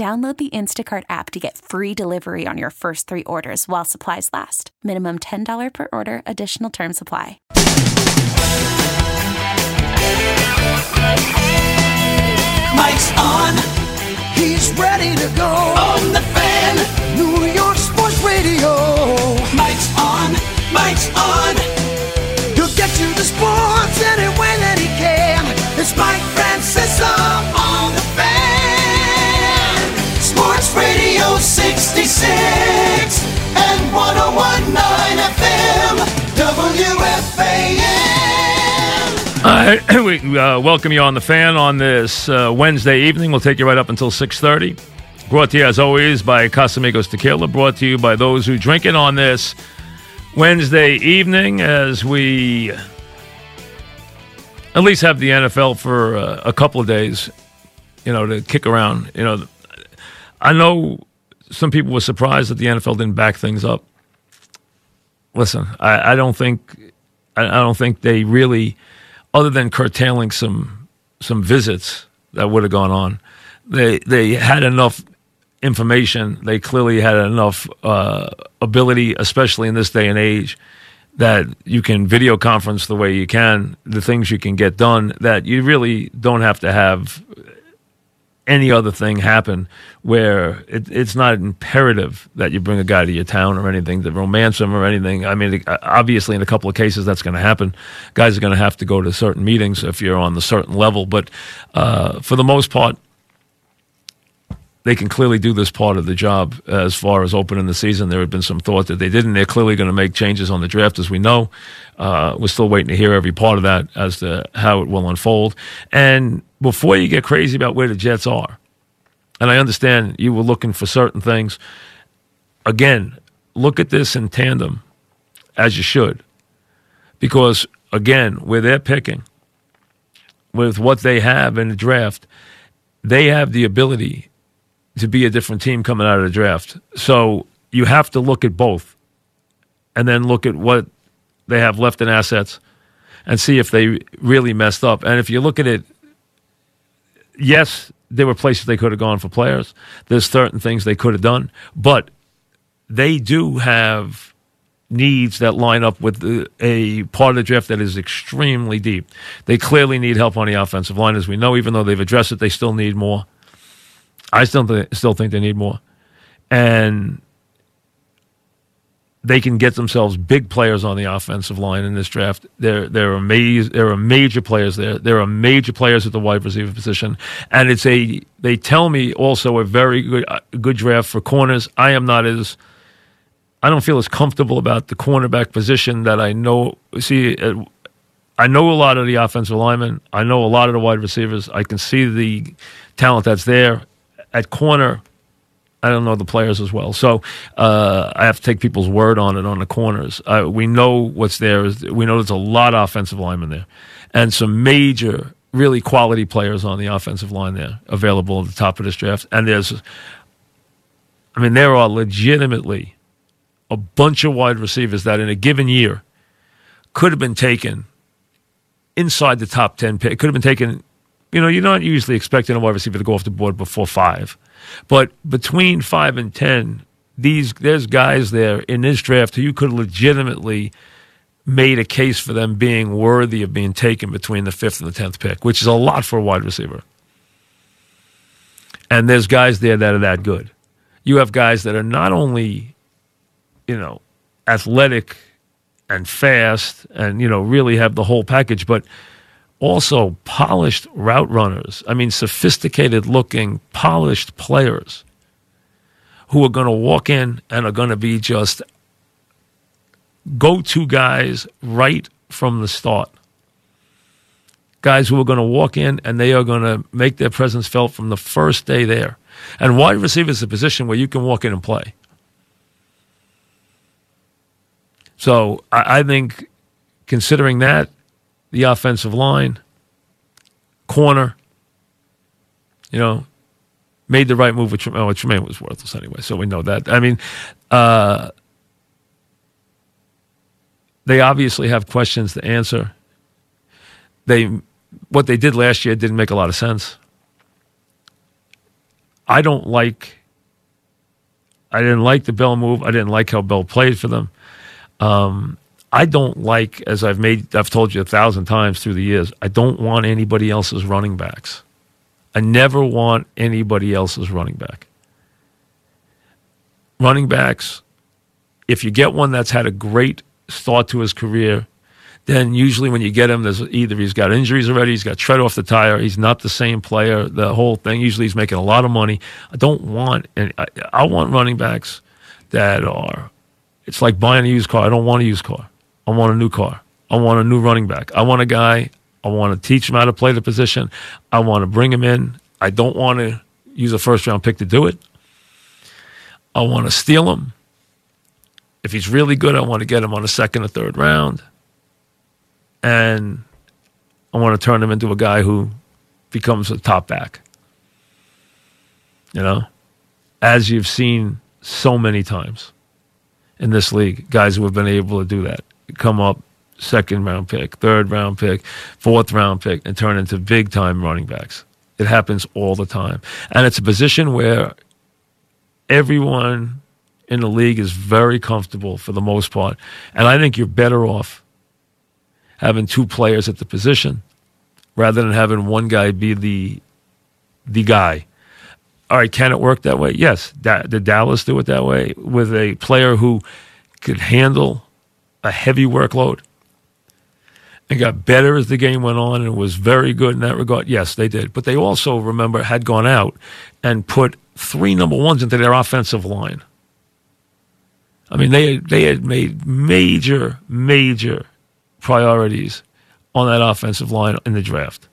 Download the Instacart app to get free delivery on your first three orders while supplies last. Minimum $10 per order, additional term supply. Mike's on. He's ready to go. On the fan. New York Sports Radio. Mike's on. Mike's on. He'll get you the sports any way that he can. It's Mike Francesa on 66 and 1019 FM. WFAN. Right, we uh, welcome you on the fan on this uh, Wednesday evening. We'll take you right up until 6.30. Brought to you, as always, by Casamigos Tequila. Brought to you by those who drink it on this Wednesday evening as we at least have the NFL for uh, a couple of days, you know, to kick around. You know, I know some people were surprised that the NFL didn't back things up. Listen, I, I don't think I, I don't think they really – other than curtailing some some visits that would have gone on, they they had enough information. They clearly had enough uh, ability, especially in this day and age, that you can video conference the way you can, the things you can get done. That you really don't have to have any other thing happen where it, it's not imperative that you bring a guy to your town or anything to romance him or anything. I mean, obviously, in a couple of cases, that's going to happen. Guys are going to have to go to certain meetings if you're on the certain level, but uh, for the most part, they can clearly do this part of the job as far as opening the season. There had been some thought that they didn't. They're clearly going to make changes on the draft, as we know. Uh, we're still waiting to hear every part of that as to how it will unfold. And before you get crazy about where the Jets are, and I understand you were looking for certain things, again, look at this in tandem as you should. Because, again, where they're picking, with what they have in the draft, they have the ability to be a different team coming out of the draft. So you have to look at both and then look at what they have left in assets and see if they really messed up. And if you look at it, yes, there were places they could have gone for players. There's certain things they could have done, but they do have needs that line up with a part of the draft that is extremely deep. They clearly need help on the offensive line, as we know. Even though they've addressed it, they still need more. I still th- still think they need more, and they can get themselves big players on the offensive line in this draft. There, there are major, there are major players there. There are major players at the wide receiver position, and it's a. They tell me also a very good, good draft for corners. I am not as. I don't feel as comfortable about the cornerback position that I know. See, uh, I know a lot of the offensive linemen. I know a lot of the wide receivers. I can see the talent that's there at corner, I don't know the players as well. So uh, I have to take people's word on it on the corners. Uh, we know what's there. We know there's a lot of offensive linemen there and some major, really quality players on the offensive line there available at the top of this draft. And there's, I mean, there are legitimately a bunch of wide receivers that in a given year could have been taken inside the top 10 pick, could have been taken you know, you're not usually expecting a wide receiver to go off the board before five, but between five and ten, these there's guys there in this draft who you could legitimately made a case for them being worthy of being taken between the fifth and the tenth pick, which is a lot for a wide receiver. And there's guys there that are that good. you have guys that are not only, you know, athletic and fast and, you know, really have the whole package, but also polished route runners. I mean, sophisticated looking, polished players who are going to walk in and are going to be just go to guys right from the start. Guys who are going to walk in and they are going to make their presence felt from the first day there. And wide receiver is a position where you can walk in and play. So I, I think, considering that, the offensive line, corner, you know, made the right move with Trumaine. Oh, Trumaine was worthless anyway, so we know that. I mean, uh, they obviously have questions to answer. They what they did last year didn't make a lot of sense. I don't like. I didn't like the Bell move. I didn't like how Bell played for them. Um, I don't like, as I've made, I've told you a thousand times through the years. I don't want anybody else's running backs. I never want anybody else's running back. Running backs, if you get one that's had a great start to his career, then usually when you get him, there's either he's got injuries already, he's got tread off the tire, he's not the same player, the whole thing. Usually he's making a lot of money. I don't want, and I, I want running backs that are, it's like buying a used car. I don't want a used car. I want a new car. I want a new running back. I want a guy, I want to teach him how to play the position. I want to bring him in. I don't want to use a first round pick to do it. I want to steal him. If he's really good, I want to get him on a second or third round and I want to turn him into a guy who becomes a top back. You know, as you've seen so many times in this league, guys who have been able to do that come up second round pick, third round pick, fourth round pick, and turn into big time running backs. It happens all the time. And it's a position where everyone in the league is very comfortable for the most part. And I think you're better off having two players at the position rather than having one guy be the the guy. All right, can it work that way? Yes. Da- did Dallas do it that way with a player who could handle a heavy workload and got better as the game went on and was very good in that regard? Yes, they did. But they also, remember, had gone out and put three number ones into their offensive line. I mean, they they had made major, major priorities on that offensive line in the draft.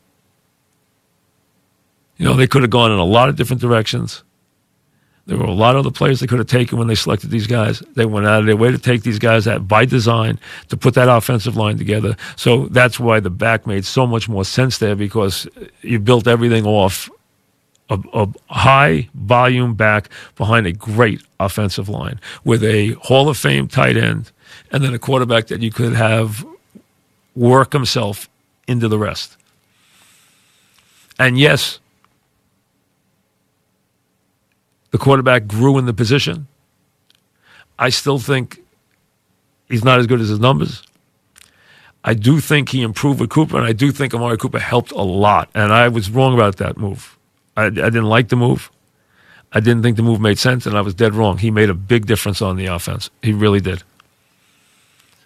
You know, they could have gone in a lot of different directions. There were a lot of other players they could have taken when they selected these guys. They went out of their way to take these guys out by design to put that offensive line together. So that's why the back made so much more sense there because you built everything off a, a, high volume back behind a great offensive line with a Hall of Fame tight end and then a quarterback that you could have work himself into the rest. And yes, the quarterback grew in the position. I still think he's not as good as his numbers. I do think he improved with Cooper, and I do think Amari Cooper helped a lot. And I was wrong about that move. I, I didn't like the move. I didn't think the move made sense, and I was dead wrong. He made a big difference on the offense. He really did.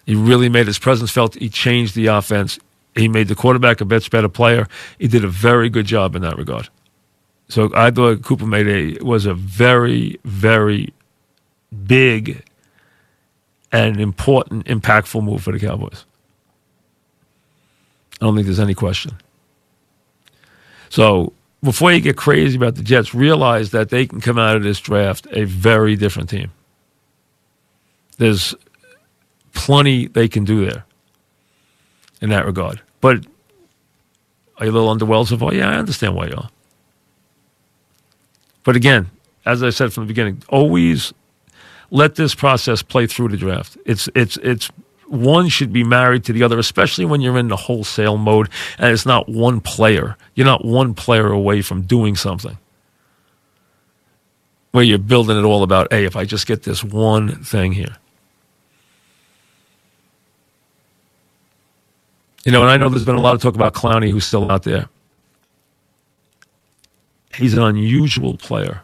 He really made his presence felt. He changed the offense. He made the quarterback a much better player. He did a very good job in that regard. So I thought Cooper made a was a very very big and important, impactful move for the Cowboys. I don't think there's any question. So before you get crazy about the Jets, realize that they can come out of this draft a very different team. There's plenty they can do there in that regard. But are you a little underwhelmed so far? Yeah, I understand why you are. But again, as I said from the beginning, always let this process play through the draft. It's it's it's one should be married to the other, especially when you're in the wholesale mode and it's not one player. You're not one player away from doing something. Where you're building it all about, hey, if I just get this one thing here. You know, and I know there's been a lot of talk about Clowney, who's still out there. He's an unusual player.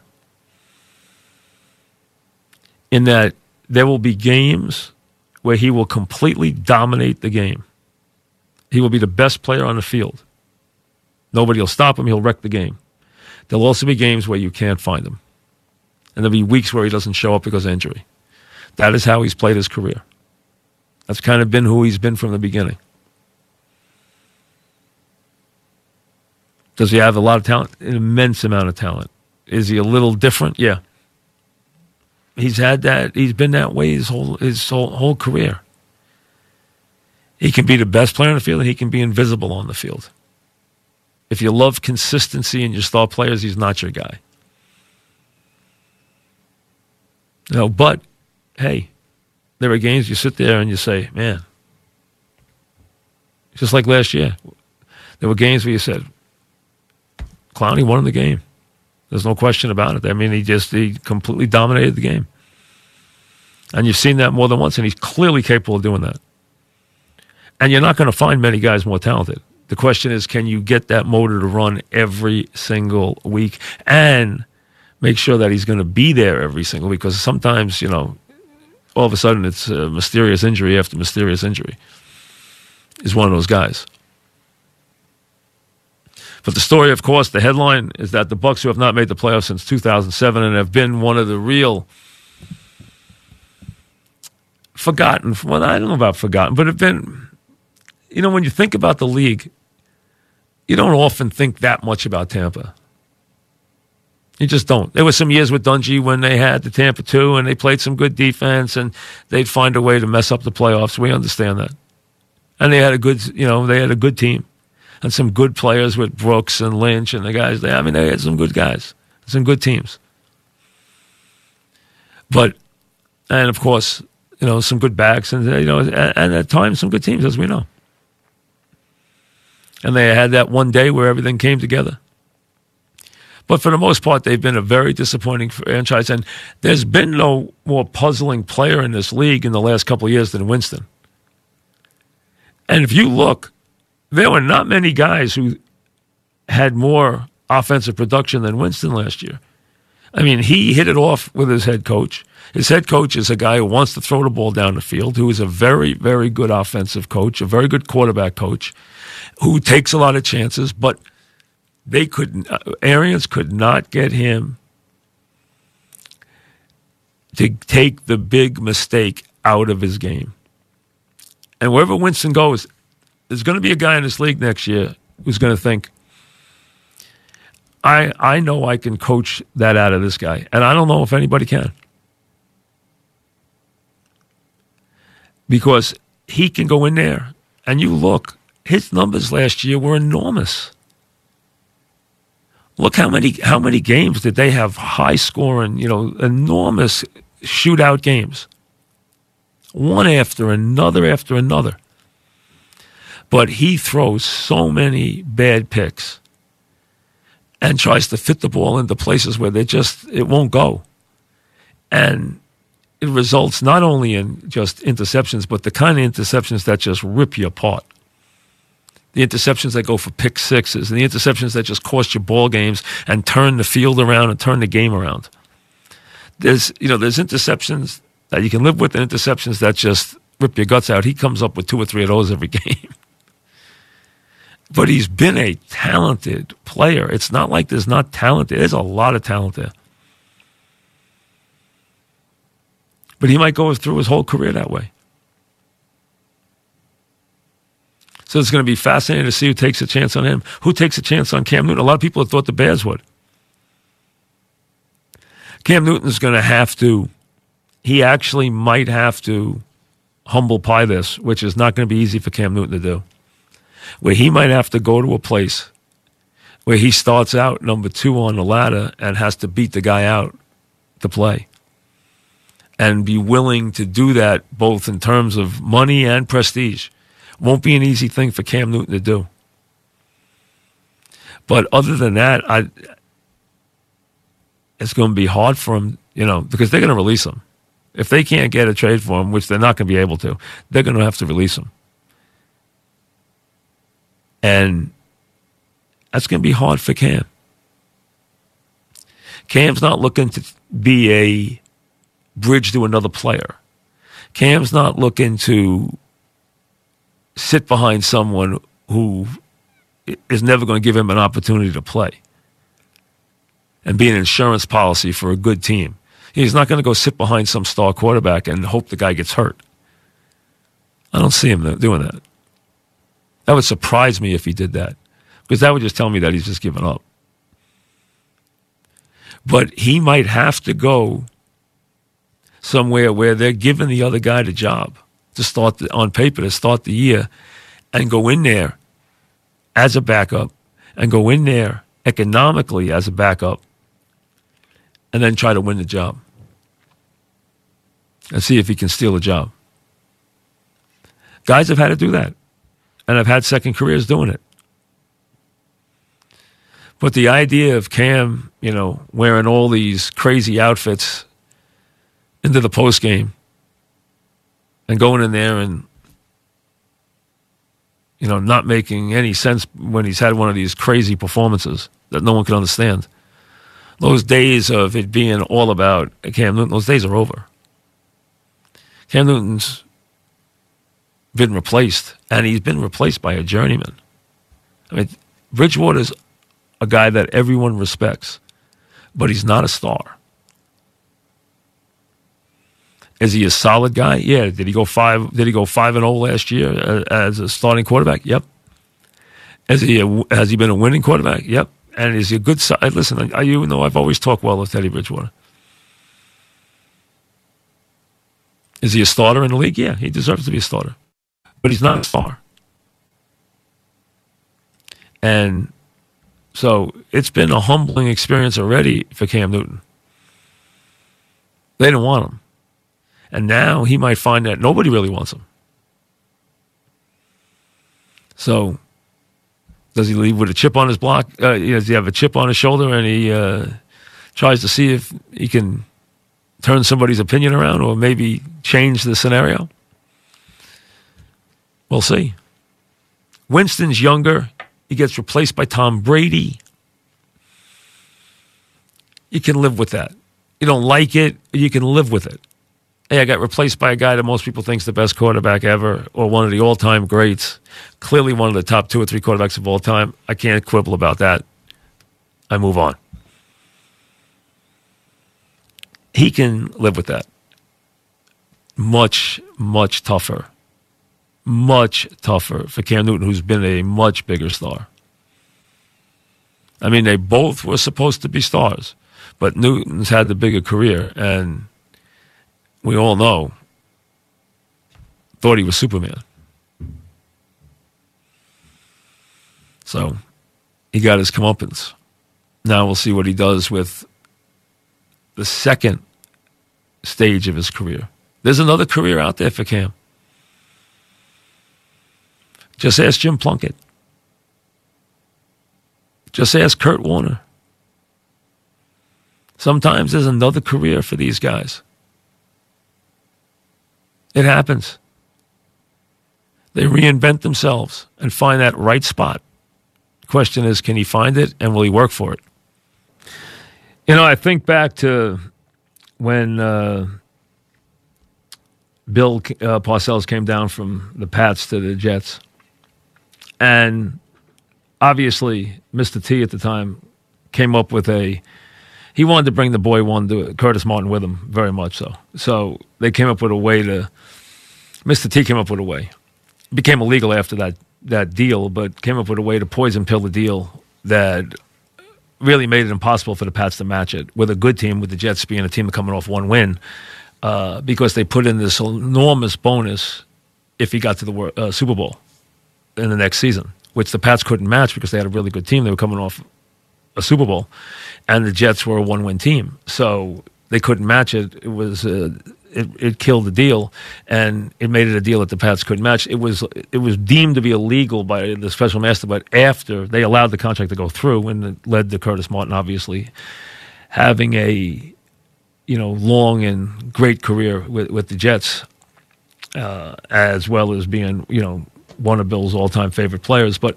in that there will be games where he will completely dominate the game. He will be the best player on the field. Nobody will stop him. He'll wreck the game. There'll also be games where you can't find him. And there'll be weeks where he doesn't show up because of injury. That is how he's played his career. That's kind of been who he's been from the beginning. Does he have a lot of talent? An immense amount of talent. Is he a little different? Yeah. He's had that. He's been that way his whole his whole, whole career. He can be the best player on the field, and he can be invisible on the field. If you love consistency in your star players, he's not your guy. No, but hey, there are games you sit there and you say, man, just like last year, there were games where you said, Clowney won the game. There's no question about it. I mean, he just he completely dominated the game. And you've seen that more than once, and he's clearly capable of doing that. And you're not going to find many guys more talented. The question is, can you get that motor to run every single week and make sure that he's going to be there every single week? Because sometimes, you know, all of a sudden it's a mysterious injury after mysterious injury. He's one of those guys. But the story, of course, the headline is that the Bucks, who have not made the playoffs since 2007 and have been one of the real forgotten. Well, I don't know about forgotten, but have been. You know, when you think about the league, you don't often think that much about Tampa. You just don't. There were some years with Dungy when they had the Tampa 2 and they played some good defense and they'd find a way to mess up the playoffs. We understand that. And they had a good, you know, they had a good team and some good players with Brooks and Lynch and the guys there. I mean, they had some good guys, some good teams. But, and of course, you know, some good backs and, you know, and at times some good teams, as we know. And they had that one day where everything came together. But for the most part, they've been a very disappointing franchise. And there's been no more puzzling player in this league in the last couple of years than Winston. And if you look, there were not many guys who had more offensive production than Winston last year. I mean, he hit it off with his head coach. His head coach is a guy who wants to throw the ball down the field, who is a very, very good offensive coach, a very good quarterback coach, who takes a lot of chances, but they couldn't, uh, Arians could not get him to take the big mistake out of his game. And wherever Winston goes, there's going to be a guy in this league next year who's going to think, I I know I can coach that out of this guy, and I don't know if anybody can. Because he can go in there and you look, his numbers last year were enormous. Look how many how many games did they have high scoring, you know, enormous shootout games. One after another after another. But he throws so many bad picks and tries to fit the ball into places where they just it won't go. And it results not only in just interceptions, but the kind of interceptions that just rip you apart. The interceptions that go for pick sixes, and the interceptions that just cost you ball games and turn the field around and turn the game around. There's you know there's interceptions that you can live with, and interceptions that just rip your guts out. He comes up with two or three of those every game but he's been a talented player. It's not like there's not talent. There's a lot of talent there. But he might go through his whole career that way. So it's going to be fascinating to see who takes a chance on him. Who takes a chance on Cam Newton? A lot of people have thought the Bears would. Cam Newton's going to have to, he actually might have to humble pie this, which is not going to be easy for Cam Newton to do where he might have to go to a place where he starts out number two on the ladder and has to beat the guy out to play. And be willing to do that both in terms of money and prestige. Won't be an easy thing for Cam Newton to do. But other than that, I, it's going to be hard for him, you know, because they're going to release him. If they can't get a trade for him, which they're not going to be able to, they're going to have to release him. And that's going to be hard for Cam. Cam's not looking to be a bridge to another player. Cam's not looking to sit behind someone who is never going to give him an opportunity to play and be an insurance policy for a good team. He's not going to go sit behind some star quarterback and hope the guy gets hurt. I don't see him doing that. That would surprise me if he did that because that would just tell me that he's just given up. But he might have to go somewhere where they're giving the other guy the job to start the, on paper to start the year and go in there as a backup and go in there economically as a backup and then try to win the job and see if he can steal a job. Guys have had to do that and I've had second careers doing it. But the idea of Cam, you know, wearing all these crazy outfits into the post game and going in there and you know not making any sense when he's had one of these crazy performances that no one can understand. Those days of it being all about Cam Newton, those days are over. Cam Newton's been replaced, and he's been replaced by a journeyman. I mean, Bridgewater's a guy that everyone respects, but he's not a star. Is he a solid guy? Yeah. Did he go five? Did he go five and zero last year uh, as a starting quarterback? Yep. Has he a, has he been a winning quarterback? Yep. And is he a good side? Uh, listen, I, you know I've always talked well of Teddy Bridgewater. Is he a starter in the league? Yeah, he deserves to be a starter, but he's not star. And so it's been a humbling experience already for Cam Newton. They didn't want him. And now he might find that nobody really wants him. So, does he leave with a chip on his block? Uh, does he have a chip on his shoulder and he uh, tries to see if he can turn somebody's opinion around or maybe change the scenario? We'll see. Winston's younger. He gets replaced by Tom Brady. You can live with that. You don't like it, you can live with it hey, I got replaced by a guy that most people think's the best quarterback ever, or one of the all-time greats. Clearly, one of the top two or three quarterbacks of all time. I can't quibble about that. I move on. He can live with that. Much, much tougher. Much tougher for Cam Newton, who's been a much bigger star. I mean, they both were supposed to be stars, but Newton's had the bigger career, and we all know, thought he was Superman. So he got his comeuppance. Now we'll see what he does with the second stage of his career. There's another career out there for Cam. Just ask Jim Plunkett. Just ask Kurt Warner. Sometimes there's another career for these guys. It happens. They reinvent themselves and find that right spot. question is, can he find it and will he work for it? You know, I think back to when uh, Bill uh, Parcells came down from the Pats to the Jets. And obviously, Mr. T at the time came up with a he wanted to bring the boy one to Curtis Martin with him very much so. So they came up with a way to. Mr. T came up with a way. It became illegal after that that deal, but came up with a way to poison pill the deal that really made it impossible for the Pats to match it with a good team, with the Jets being a team coming off one win, uh, because they put in this enormous bonus if he got to the uh, Super Bowl in the next season, which the Pats couldn't match because they had a really good team. They were coming off a Super Bowl, and the Jets were a one-win team, so they couldn't match it. It was uh, it, it killed the deal, and it made it a deal that the Pats couldn't match. It was it was deemed to be illegal by the special master, but after they allowed the contract to go through, and it led to Curtis Martin obviously having a you know long and great career with with the Jets, uh, as well as being you know one of Bill's all-time favorite players. But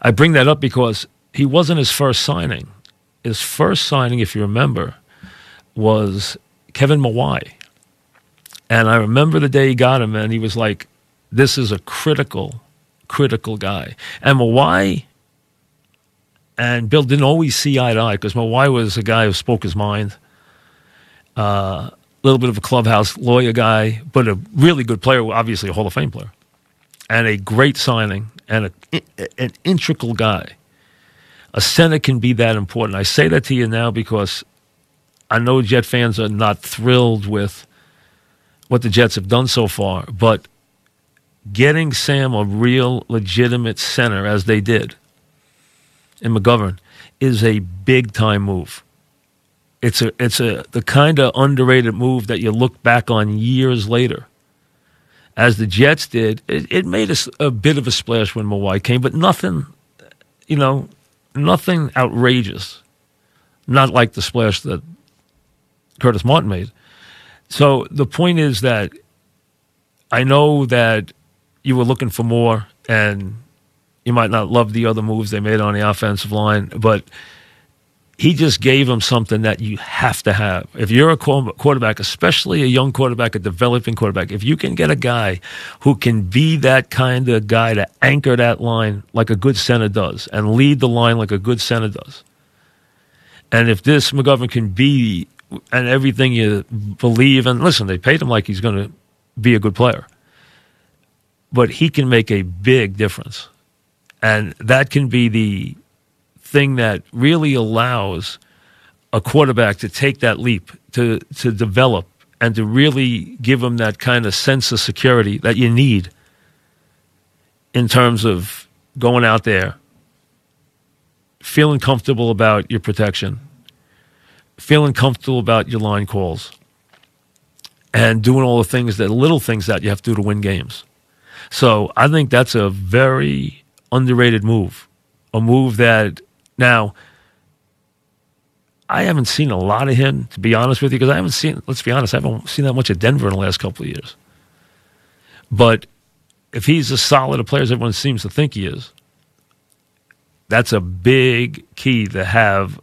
I bring that up because he wasn't his first signing. His first signing, if you remember, was Kevin Mawae. And I remember the day he got him, and he was like, this is a critical, critical guy. And Mawae and Bill didn't always see eye to eye because Mawae was a guy who spoke his mind. A uh, little bit of a clubhouse lawyer guy, but a really good player, obviously a Hall of Fame player, and a great signing and a, an integral guy. A center can be that important. I say that to you now because I know Jet fans are not thrilled with what the Jets have done so far, but getting Sam a real legitimate center as they did in McGovern is a big time move. It's a it's a the kind of underrated move that you look back on years later. As the Jets did, it, it made us a, a bit of a splash when Mawae came, but nothing, you know, nothing outrageous. Not like the splash that Curtis Martin made. So the point is that I know that you were looking for more, and you might not love the other moves they made on the offensive line, but he just gave them something that you have to have. If you're a quarterback, especially a young quarterback, a developing quarterback, if you can get a guy who can be that kind of guy to anchor that line like a good center does and lead the line like a good center does, and if this McGovern can be and everything you believe, and listen, they paid him like he's going to be a good player, but he can make a big difference. And that can be the thing that really allows a quarterback to take that leap, to, to develop, and to really give them that kind of sense of security that you need in terms of going out there, feeling comfortable about your protection, feeling comfortable about your line calls, and doing all the things that little things that you have to do to win games. So I think that's a very underrated move. A move that now I haven't seen a lot of him, to be honest with you, because I haven't seen, let's be honest, I haven't seen that much of Denver in the last couple of years. But if he's as solid a player as everyone seems to think he is, that's a big key to have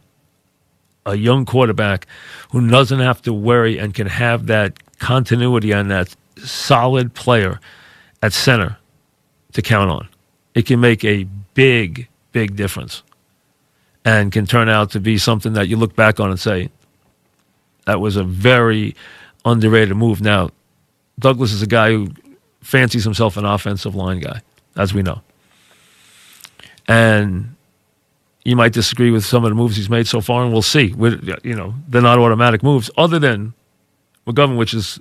a young quarterback who doesn't have to worry and can have that continuity on that solid player at center to count on it can make a big, big difference and can turn out to be something that you look back on and say, that was a very underrated move. Now, Douglas is a guy who fancies himself an offensive line guy, as we know. And you might disagree with some of the moves he's made so far, and we'll see. We're, you know, they're not automatic moves, other than McGovern, which is,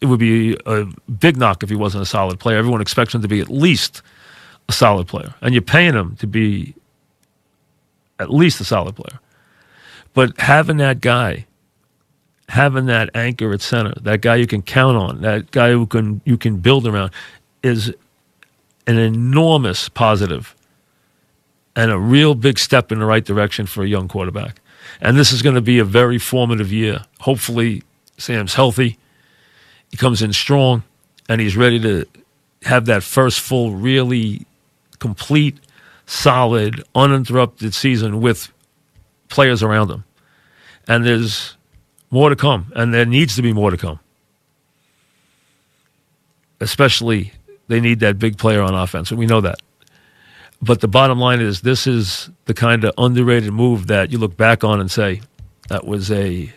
it would be a big knock if he wasn't a solid player. Everyone expects him to be at least – a solid player, and you're paying him to be at least a solid player. But having that guy, having that anchor at center, that guy you can count on, that guy who can you can build around, is an enormous positive and a real big step in the right direction for a young quarterback. And this is going to be a very formative year. Hopefully, Sam's healthy. He comes in strong, and he's ready to have that first full, really complete, solid, uninterrupted season with players around him. And there's more to come, and there needs to be more to come. Especially, they need that big player on offense, and we know that. But the bottom line is, this is the kind of underrated move that you look back on and say, that was a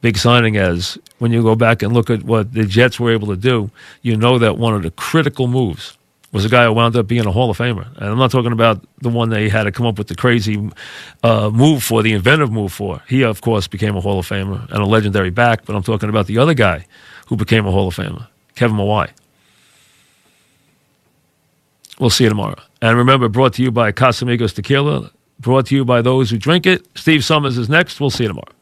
big signing. As when you go back and look at what the Jets were able to do, you know that one of the critical moves was a guy who wound up being a Hall of Famer. And I'm not talking about the one they had to come up with the crazy uh, move for, the inventive move for. He, of course, became a Hall of Famer and a legendary back, but I'm talking about the other guy who became a Hall of Famer, Kevin Mawae. We'll see you tomorrow. And remember, brought to you by Casamigos Tequila, brought to you by those who drink it. Steve Somers is next. We'll see you tomorrow.